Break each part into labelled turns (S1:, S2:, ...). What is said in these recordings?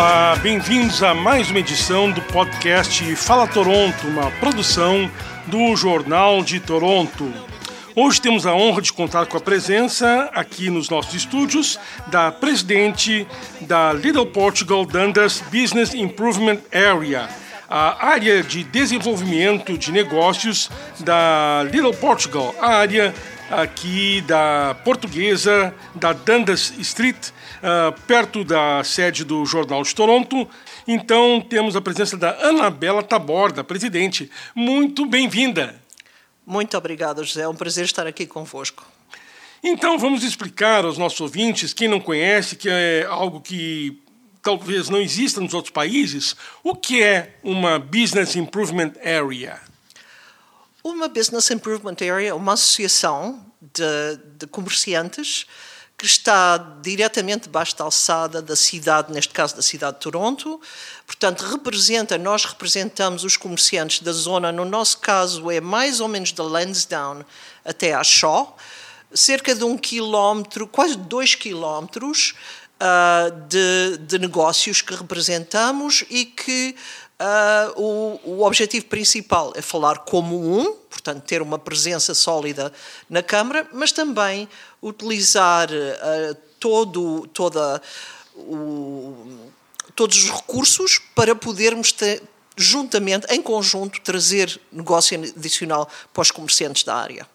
S1: Olá, bem-vindos a mais uma edição do podcast Fala Toronto, uma produção do Jornal de Toronto. Hoje temos a honra de contar com a presença aqui nos nossos estúdios da presidente da Little Portugal Dundas Business Improvement Area, a área de desenvolvimento de negócios da Little Portugal, a área aqui da portuguesa da Dundas Street, uh, perto da sede do Jornal de Toronto. Então temos a presença da Anabela Taborda, presidente. Muito bem-vinda.
S2: Muito obrigada, José. É um prazer estar aqui convosco.
S1: Então vamos explicar aos nossos ouvintes, quem não conhece, que é algo que talvez não exista nos outros países, o que é uma Business Improvement Area?
S2: Uma Business Improvement Area uma associação de, de comerciantes que está diretamente debaixo da alçada da cidade, neste caso da cidade de Toronto. Portanto, representa, nós representamos os comerciantes da zona, no nosso caso é mais ou menos de Lansdowne até a Shaw, cerca de um quilómetro, quase dois quilómetros uh, de, de negócios que representamos e que Uh, o, o, objetivo principal é falar como um, portanto, ter uma presença sólida na Câmara, mas também utilizar uh, todo, toda o, todos os recursos para podermos ter, juntamente, em conjunto, trazer negócio adicional para os comerciantes da área.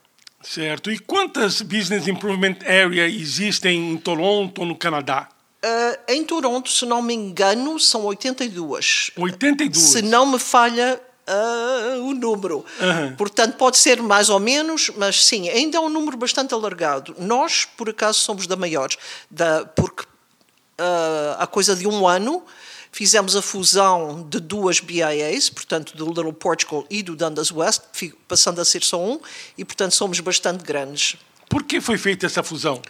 S1: Certo. E quantas Business Improvement Area existem em Toronto, no Canadá?
S2: Uh, em Toronto, se não me engano, são 82.
S1: 82?
S2: Se não me falha uh, o número. Uhum. Portanto, pode ser mais ou menos, mas sim, ainda é um número bastante alargado. Nós, por acaso, somos da maiores, da, porque uh, há coisa de um ano fizemos a fusão de duas BIAs, portanto, do Little Portugal e do Dundas West, passando a ser só um, e, portanto, somos bastante grandes.
S1: Por que foi feita essa fusão?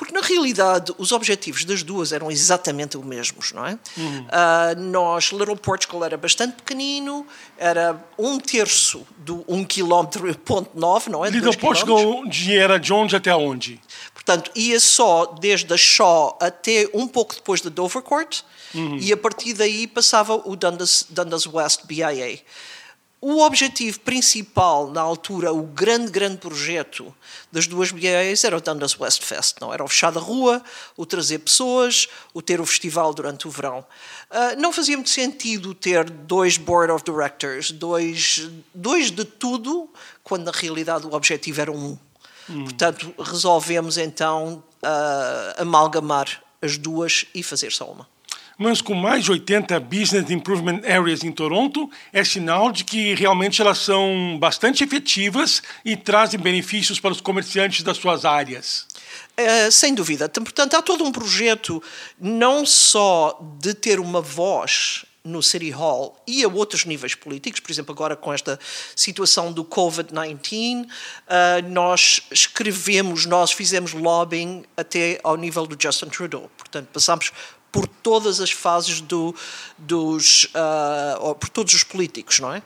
S2: Porque, na realidade, os objetivos das duas eram exatamente os mesmos, não é? Uhum. Uh, nós, Little Portugal era bastante pequenino, era um terço do um quilómetro ponto não é?
S1: Little Portugal era de onde até onde?
S2: Portanto, ia só desde a Shaw até um pouco depois de Dovercourt, uhum. e a partir daí passava o Dundas, Dundas West BIA. O objetivo principal, na altura, o grande, grande projeto das duas BAs era o Dundas West Fest, não era o fechar da rua, o trazer pessoas, o ter o festival durante o verão. Uh, não fazia muito sentido ter dois board of directors, dois, dois de tudo, quando na realidade o objetivo era um. Hum. Portanto, resolvemos então uh, amalgamar as duas e fazer só uma
S1: mas com mais de 80 Business Improvement Areas em Toronto, é sinal de que realmente elas são bastante efetivas e trazem benefícios para os comerciantes das suas áreas.
S2: É, sem dúvida. Portanto, há todo um projeto não só de ter uma voz no City Hall e a outros níveis políticos, por exemplo, agora com esta situação do Covid-19, uh, nós escrevemos, nós fizemos lobbying até ao nível do Justin Trudeau. Portanto, passamos por todas as fases do, dos, uh, por todos os políticos, não é?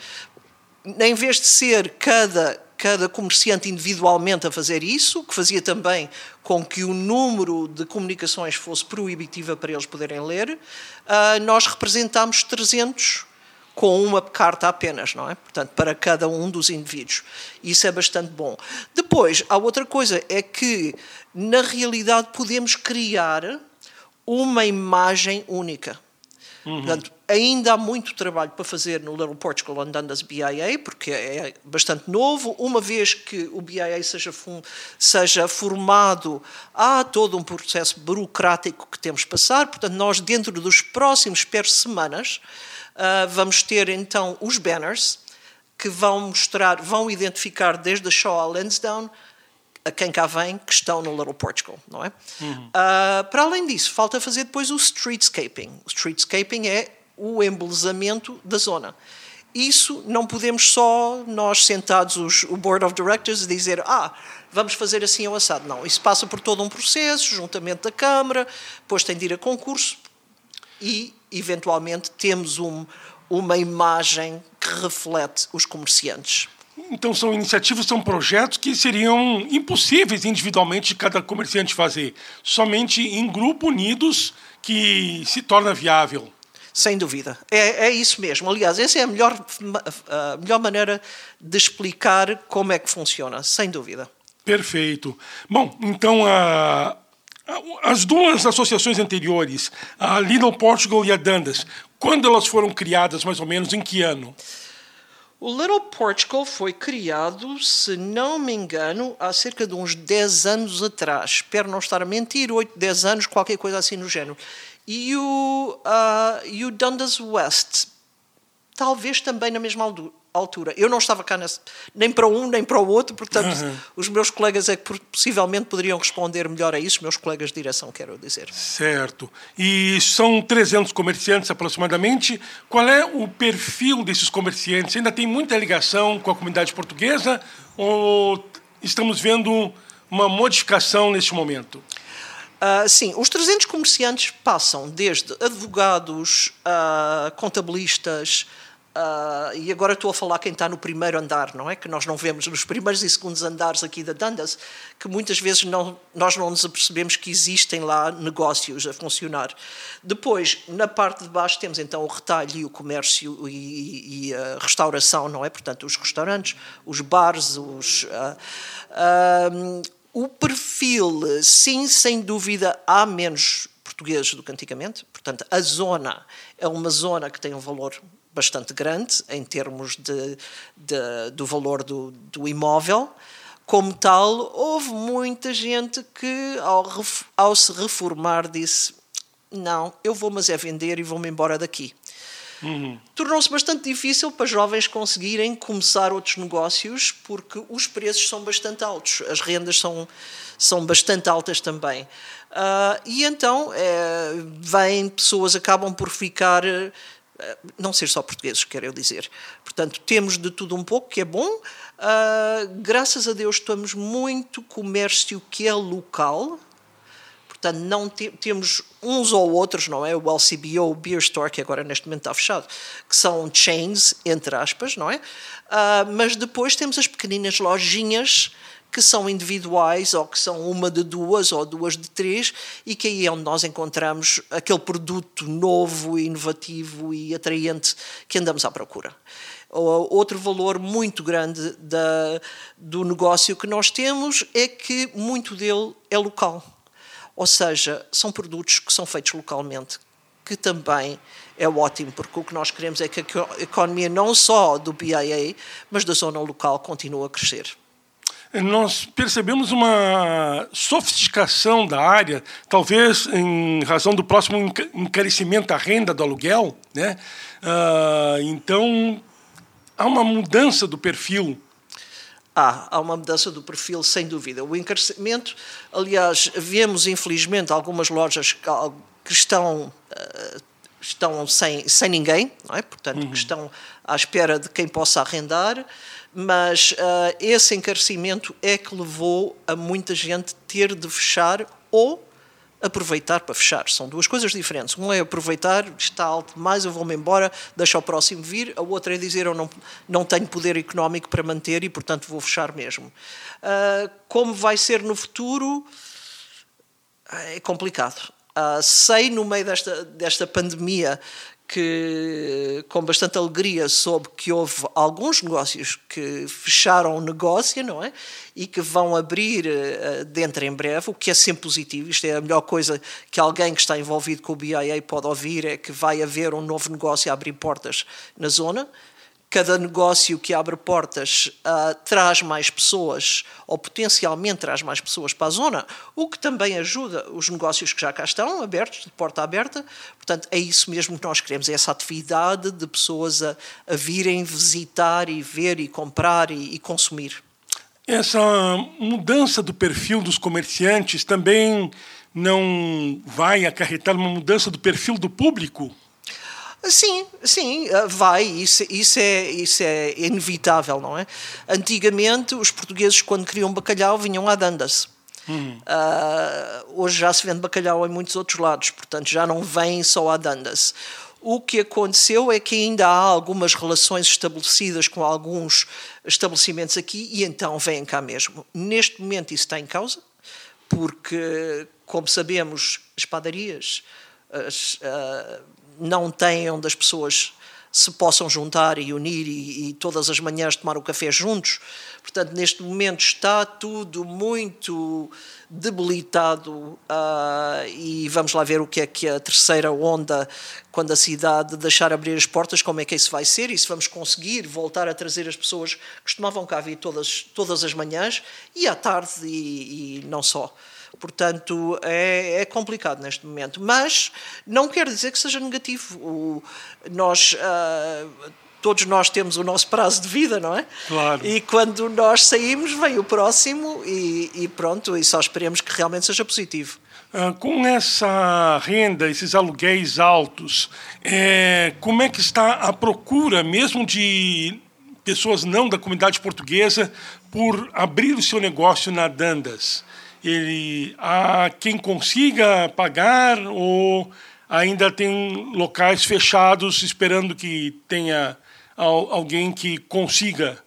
S2: Em vez de ser cada cada comerciante individualmente a fazer isso, que fazia também com que o número de comunicações fosse proibitiva para eles poderem ler, uh, nós representámos 300 com uma carta apenas, não é? Portanto, para cada um dos indivíduos. Isso é bastante bom. Depois, a outra coisa é que, na realidade, podemos criar uma imagem única. Uhum. Portanto, ainda há muito trabalho para fazer no Little Portugal andando as BIA, porque é bastante novo. Uma vez que o BIA seja, seja formado, há todo um processo burocrático que temos que passar. Portanto, nós, dentro dos próximos per semanas, uh, vamos ter então os banners que vão mostrar, vão identificar desde a Shaw a Lansdowne a quem cá vem que estão no Little Portugal, não é? Uhum. Uh, para além disso, falta fazer depois o streetscaping. O streetscaping é o embelezamento da zona. Isso não podemos só nós sentados, os, o Board of Directors, dizer ah, vamos fazer assim ou assado. Não, isso passa por todo um processo, juntamente da Câmara, depois tem de ir a concurso e, eventualmente, temos um, uma imagem que reflete os comerciantes.
S1: Então são iniciativas, são projetos que seriam impossíveis individualmente de cada comerciante fazer. Somente em grupo unidos que se torna viável.
S2: Sem dúvida. É, é isso mesmo. Aliás, essa é a melhor, a melhor maneira de explicar como é que funciona, sem dúvida.
S1: Perfeito. Bom, então a, as duas associações anteriores, a Little Portugal e a Dundas, quando elas foram criadas, mais ou menos, em que ano?
S2: O Little Portugal foi criado, se não me engano, há cerca de uns 10 anos atrás. Espero não estar a mentir, 8, 10 anos, qualquer coisa assim no género. E o, uh, e o Dundas West, talvez também na mesma altura. Eu não estava cá nesse, nem para um nem para o outro, portanto, uhum. os meus colegas é que possivelmente poderiam responder melhor a isso, meus colegas de direção, quero dizer.
S1: Certo. E são 300 comerciantes aproximadamente. Qual é o perfil desses comerciantes? Ainda tem muita ligação com a comunidade portuguesa ou estamos vendo uma modificação neste momento?
S2: Uh, sim, os 300 comerciantes passam desde advogados, uh, contabilistas, Uh, e agora estou a falar quem está no primeiro andar, não é? Que nós não vemos nos primeiros e segundos andares aqui da Dundas, que muitas vezes não, nós não nos apercebemos que existem lá negócios a funcionar. Depois, na parte de baixo, temos então o retalho e o comércio e, e a restauração, não é? Portanto, os restaurantes, os bares, os. Uh, uh, o perfil, sim, sem dúvida, há menos portugueses do que antigamente. Portanto, a zona é uma zona que tem um valor bastante grande em termos de, de do valor do, do, imóvel. Como tal, houve muita gente que, ao, ao se reformar, disse: Não, eu vou, mas é vender e vou-me embora daqui. Uhum. Tornou-se bastante difícil para jovens conseguirem começar outros negócios porque os preços são bastante altos, as rendas são, são bastante altas também. Uh, e então é, vêm pessoas, acabam por ficar não ser só portugueses, quero dizer. Portanto, temos de tudo um pouco, que é bom. Uh, graças a Deus, temos muito comércio que é local. Portanto, não te, temos uns ou outros, não é? O LCBO, o Beer Store, que agora neste momento está fechado, que são chains, entre aspas, não é? Uh, mas depois temos as pequeninas lojinhas que são individuais ou que são uma de duas ou duas de três e que aí é onde nós encontramos aquele produto novo, inovativo e atraente que andamos à procura. Outro valor muito grande da, do negócio que nós temos é que muito dele é local. Ou seja, são produtos que são feitos localmente, que também é ótimo, porque o que nós queremos é que a economia não só do BIA, mas da zona local continue a crescer
S1: nós percebemos uma sofisticação da área, talvez em razão do próximo encarecimento da renda do aluguel, né? Uh, então há uma mudança do perfil.
S2: Há, há uma mudança do perfil, sem dúvida. O encarecimento, aliás, vemos infelizmente algumas lojas que estão uh, estão sem, sem ninguém, é? portanto, uhum. que estão à espera de quem possa arrendar mas uh, esse encarecimento é que levou a muita gente ter de fechar ou aproveitar para fechar. São duas coisas diferentes. Um é aproveitar, está alto demais, eu vou-me embora, deixa o próximo vir. A outra é dizer, eu não, não tenho poder económico para manter e, portanto, vou fechar mesmo. Uh, como vai ser no futuro? É complicado. Uh, sei, no meio desta, desta pandemia, que com bastante alegria soube que houve alguns negócios que fecharam o negócio, não é? E que vão abrir uh, dentro em breve, o que é sempre positivo. Isto é a melhor coisa que alguém que está envolvido com o BIA pode ouvir, é que vai haver um novo negócio a abrir portas na zona cada negócio que abre portas uh, traz mais pessoas, ou potencialmente traz mais pessoas para a zona, o que também ajuda os negócios que já cá estão, abertos, de porta aberta. Portanto, é isso mesmo que nós queremos, é essa atividade de pessoas a, a virem visitar e ver e comprar e, e consumir.
S1: Essa mudança do perfil dos comerciantes também não vai acarretar uma mudança do perfil do público?
S2: Sim, sim, eh, vai, isso, isso, é, isso é inevitável, não é? Antigamente, os portugueses, quando queriam bacalhau, vinham a Dandas. Uhum. Uh, hoje já se vende bacalhau em muitos outros lados, portanto já não vem só a Dandas. O que aconteceu é que ainda há algumas relações estabelecidas com alguns estabelecimentos aqui e então vêm cá mesmo. Neste momento isso está em causa, porque, como sabemos, as padarias, as, uh, não têm onde as pessoas se possam juntar e unir e, e, todas as manhãs tomar o café juntos. Portanto, neste momento está tudo muito debilitado uh, e vamos lá ver o que é que a terceira onda, quando a cidade deixar abrir as portas, como é que isso vai ser e se vamos conseguir voltar a trazer as pessoas que costumavam cá vir todas, todas as manhãs e à tarde e, e não só. Portanto, é, é, complicado neste momento. Mas não quer dizer que seja negativo. O, nós. Uh, todos nós temos o nosso prazo de vida, não é?
S1: Claro.
S2: E quando nós saímos, vem o próximo e, e pronto, e só esperemos que realmente seja positivo.
S1: Uh, com essa renda, esses aluguéis altos, é, como é que está a procura, mesmo de pessoas não da comunidade portuguesa, por abrir o seu negócio na Dandas? Ele há quem consiga pagar ou ainda tem locais fechados esperando que tenha alguém que consiga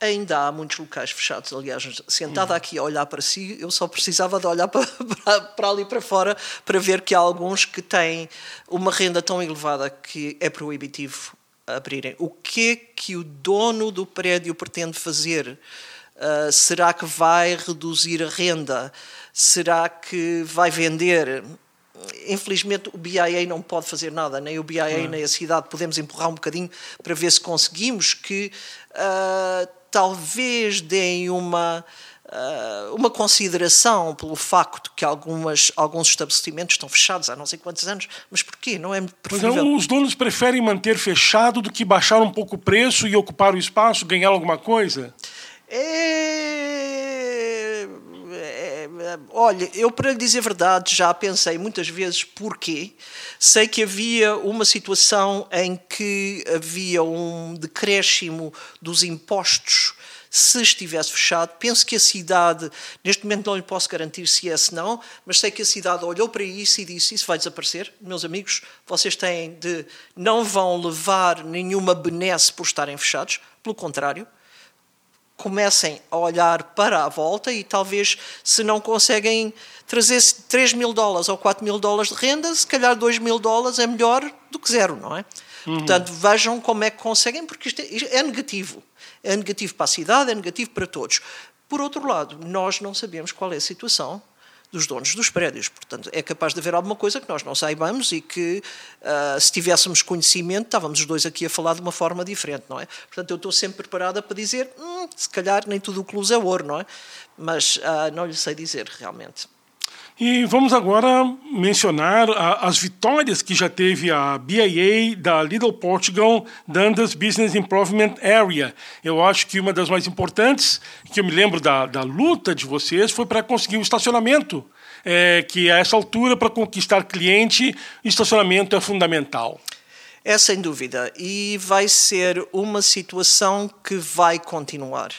S2: Ainda há muitos locais fechados. Aliás, sentada uhum. aqui a olhar para si, eu só precisava de olhar para, para, para, ali para fora para ver que há alguns que têm uma renda tão elevada que é proibitivo abrirem. O que é que o dono do prédio pretende fazer? Uh, será que vai reduzir a renda? Será que vai vender? Infelizmente, o BIA não pode fazer nada, nem o BIA nem a cidade. Podemos empurrar um bocadinho para ver se conseguimos que uh, talvez deem uma. Uh, uma consideração pelo facto que algumas, alguns estabelecimentos estão fechados há não sei quantos anos, mas porquê? Não é preferível?
S1: Mas os donos preferem manter fechado do que baixar um pouco o preço e ocupar o espaço, ganhar alguma coisa?
S2: É, é, olha, eu para lhe dizer a verdade já pensei muitas vezes porquê. Sei que havia uma situação em que havia um decréscimo dos impostos se estivesse fechado. Penso que a cidade, neste momento não lhe posso garantir se é se não, mas sei que a cidade olhou para isso e disse: Isso vai desaparecer. Meus amigos, vocês têm de. não vão levar nenhuma benesse por estarem fechados, pelo contrário comecem a olhar para a volta e talvez se não conseguem trazer 3 mil dólares ou 4 mil dólares de renda, se calhar 2 mil dólares é melhor do que zero, não é? Uhum. Portanto, vejam como é que conseguem, porque isto é, isto é negativo. É negativo para a cidade, é negativo para todos. Por outro lado, nós não sabemos qual é a situação dos donos dos prédios. Portanto, é capaz de haver alguma coisa que nós não saibamos e que, uh, se tivéssemos conhecimento, estávamos os dois aqui a falar de uma forma diferente, não é? Portanto, eu estou sempre preparada para dizer, hum, se calhar nem tudo o que luz é ouro, não é? Mas uh, não lhe sei dizer realmente.
S1: E vamos agora mencionar as vitórias que já teve a BIA da Little Portugal Dundas Business Improvement Area. Eu acho que uma das mais importantes, que eu me lembro da, da luta de vocês, foi para conseguir o um estacionamento. É, que a essa altura, para conquistar cliente, estacionamento é fundamental.
S2: É sem dúvida. E vai ser uma situação que vai continuar.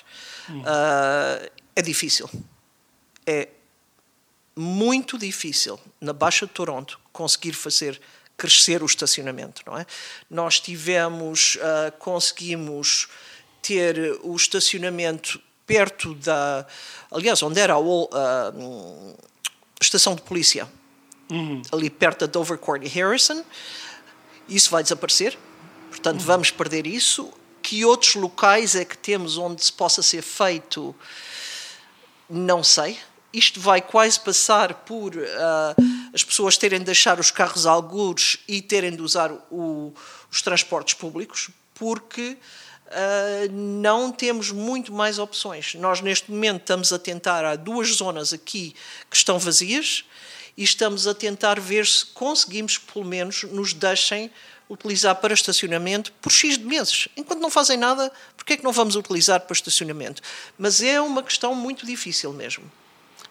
S2: Hum. Uh, é difícil. É muito difícil na Baixa de Toronto conseguir fazer crescer o estacionamento, não é? Nós tivemos, uh, conseguimos ter o estacionamento perto da, aliás, onde era a uh, estação de polícia, uhum. ali perto da Dovercourt e Harrison, isso vai desaparecer, portanto uhum. vamos perder isso. Que outros locais é que temos onde se possa ser feito? Não sei isto vai quase passar por uh, as pessoas terem de deixar os carros algures e terem de usar o, os transportes públicos, porque uh, não temos muito mais opções. Nós, neste momento, estamos a tentar, há duas zonas aqui que estão vazias, e estamos a tentar ver se conseguimos, pelo menos, nos deixem utilizar para estacionamento por X de meses. Enquanto não fazem nada, por que é que não vamos utilizar para estacionamento? Mas é uma questão muito difícil mesmo.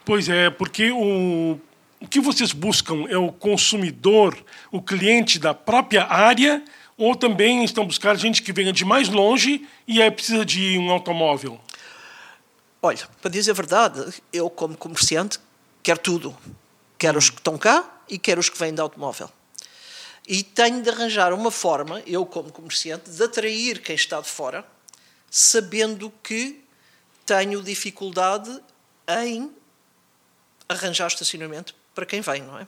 S1: Pois é, porque o, o que vocês buscam é o consumidor, o cliente da própria área, ou também estão buscando gente que venha de mais longe e aí precisa de um automóvel?
S2: Olha, para dizer a verdade, eu como comerciante quero tudo. Quero os que estão cá e quero os que vêm de automóvel. E tenho de arranjar uma forma, eu como comerciante, de atrair quem está de fora, sabendo que tenho dificuldade em arranjar estacionamento para quem vem, não é?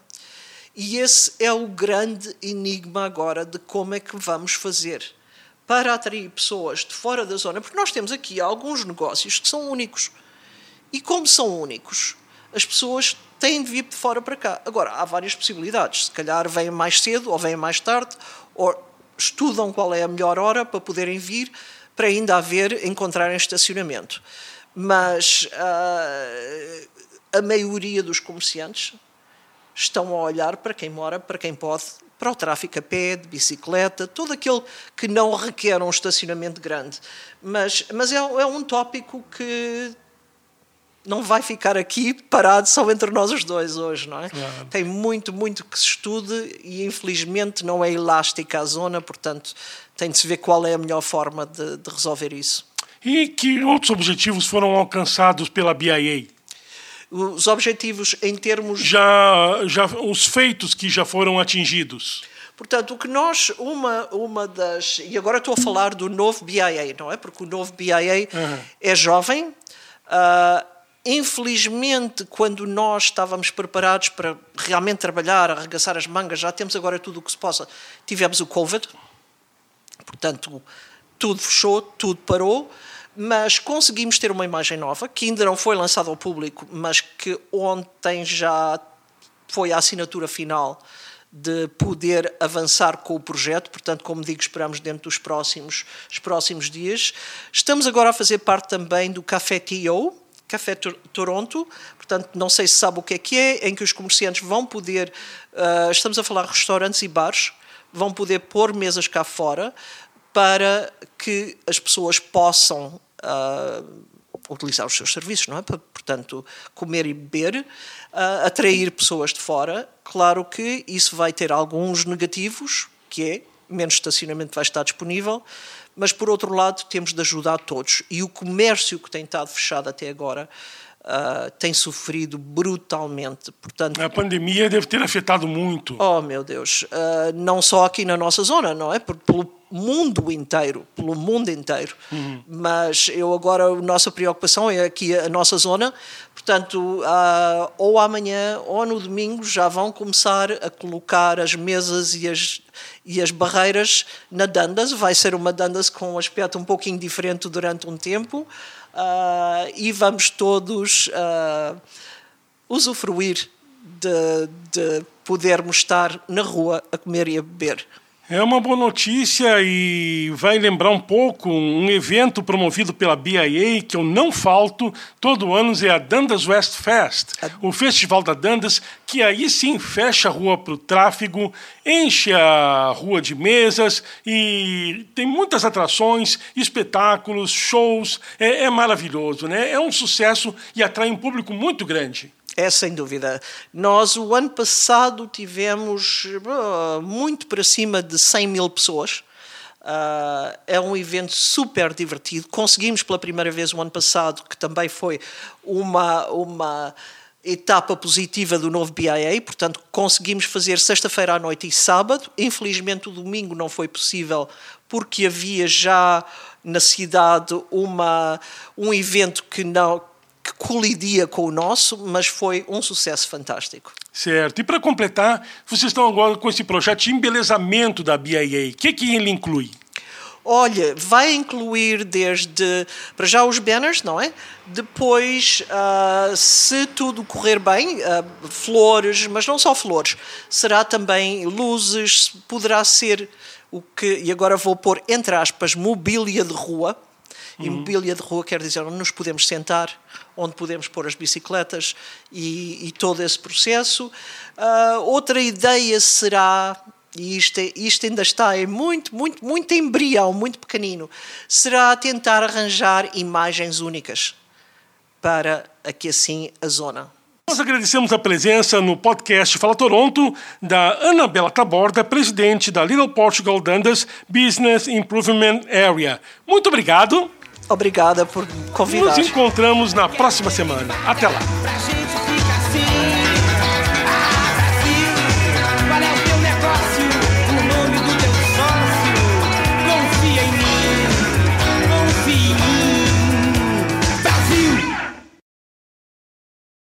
S2: E esse é o grande enigma agora de como é que vamos fazer para atrair pessoas de fora da zona, porque nós temos aqui alguns negócios que são únicos. E como são únicos, as pessoas têm de vir de fora para cá. Agora, há várias possibilidades. Se calhar vêm mais cedo ou vêm mais tarde, ou estudam qual é a melhor hora para poderem vir, para ainda haver, encontrarem estacionamento. Mas uh, a maioria dos comerciantes estão a olhar para quem mora, para quem pode, para o tráfico a pé, de bicicleta, todo aquele que não requer um estacionamento grande. Mas, mas é, é um tópico que não vai ficar aqui parado só entre nós os dois hoje, não é? Claro. Tem muito, muito que se estude e infelizmente não é elástica a zona, portanto tem de se ver qual é a melhor forma de, de resolver isso.
S1: E que outros objetivos foram alcançados pela BIA?
S2: Os objetivos em termos.
S1: Já, já os feitos que já foram atingidos.
S2: Portanto, o que nós, uma, uma das. E agora estou a falar do novo BIA, não é? Porque o novo BIA uhum. é jovem. Uh, Infelizmente, quando nós estávamos preparados para realmente trabalhar, arregaçar as mangas, já temos agora tudo o que se possa. Tivemos o Covid, portanto, tudo fechou, tudo parou, mas conseguimos ter uma imagem nova, que ainda não foi lançada ao público, mas que ontem já foi a assinatura final de poder avançar com o projeto, portanto, como digo, esperamos dentro dos próximos, os próximos dias. Estamos agora a fazer parte também do Café TO, Café Toronto, portanto, não sei se sabe o que é que é, em que os comerciantes vão poder, uh, estamos a falar de restaurantes e bares, vão poder pôr mesas cá fora para que as pessoas possam utilizar os seus serviços, não é? Portanto, comer e beber, atrair pessoas de fora. Claro que isso vai ter alguns negativos, que é menos estacionamento vai estar disponível, mas por outro lado temos de ajudar todos. E o comércio que tem estado fechado até agora uh, tem sofrido brutalmente. Portanto,
S1: a pandemia deve ter afetado muito.
S2: Oh meu Deus, uh, não só aqui na nossa zona, não é? Pelo mundo inteiro, pelo mundo inteiro. Uhum. Mas eu agora, a nossa preocupação é aqui a nossa zona, portanto, uh, ou amanhã ou no domingo já vão começar a colocar as mesas e as, e as barreiras na Dandas. Vai ser uma Dandas com um aspecto um pouquinho diferente durante um tempo uh, e vamos todos uh, usufruir de, de podermos estar na rua a comer e a beber.
S1: É uma boa notícia e vai lembrar um pouco um evento promovido pela BIA que eu não falto todo ano é a Dundas West Fest, o festival da Dundas que aí sim fecha a rua para o tráfego, enche a rua de mesas e tem muitas atrações, espetáculos, shows, é, é maravilhoso, né? É um sucesso e atrai um público muito grande.
S2: É sem dúvida. Nós, o ano passado, tivemos uh, muito para cima de 100 mil pessoas. Uh, é um evento super divertido. Conseguimos pela primeira vez o ano passado, que também foi uma, uma etapa positiva do novo BIA, portanto, conseguimos fazer sexta-feira à noite e sábado. Infelizmente, o domingo não foi possível porque havia já na cidade uma, um evento que não que colidia com o nosso, mas foi um sucesso fantástico.
S1: Certo. E para completar, vocês estão agora com esse projeto de embelezamento da BIA. O que, é que ele inclui?
S2: Olha, vai incluir desde, para já, os banners, não é? Depois, uh, se tudo correr bem, uh, flores, mas não só flores, será também luzes, poderá ser o que, e agora vou pôr entre aspas, mobília de rua, e mobília de rua quer dizer onde nos podemos sentar, onde podemos pôr as bicicletas e, e todo esse processo. Uh, outra ideia será, e isto, é, isto ainda está é muito, muito, muito embrião, muito pequenino, será tentar arranjar imagens únicas para aqui assim a zona.
S1: Nós agradecemos a presença no podcast Fala Toronto da Anabela Taborda, presidente da Little Portugal Dundas Business Improvement Area. Muito obrigado.
S2: Obrigada por convidar.
S1: Nos encontramos na próxima semana. Até lá.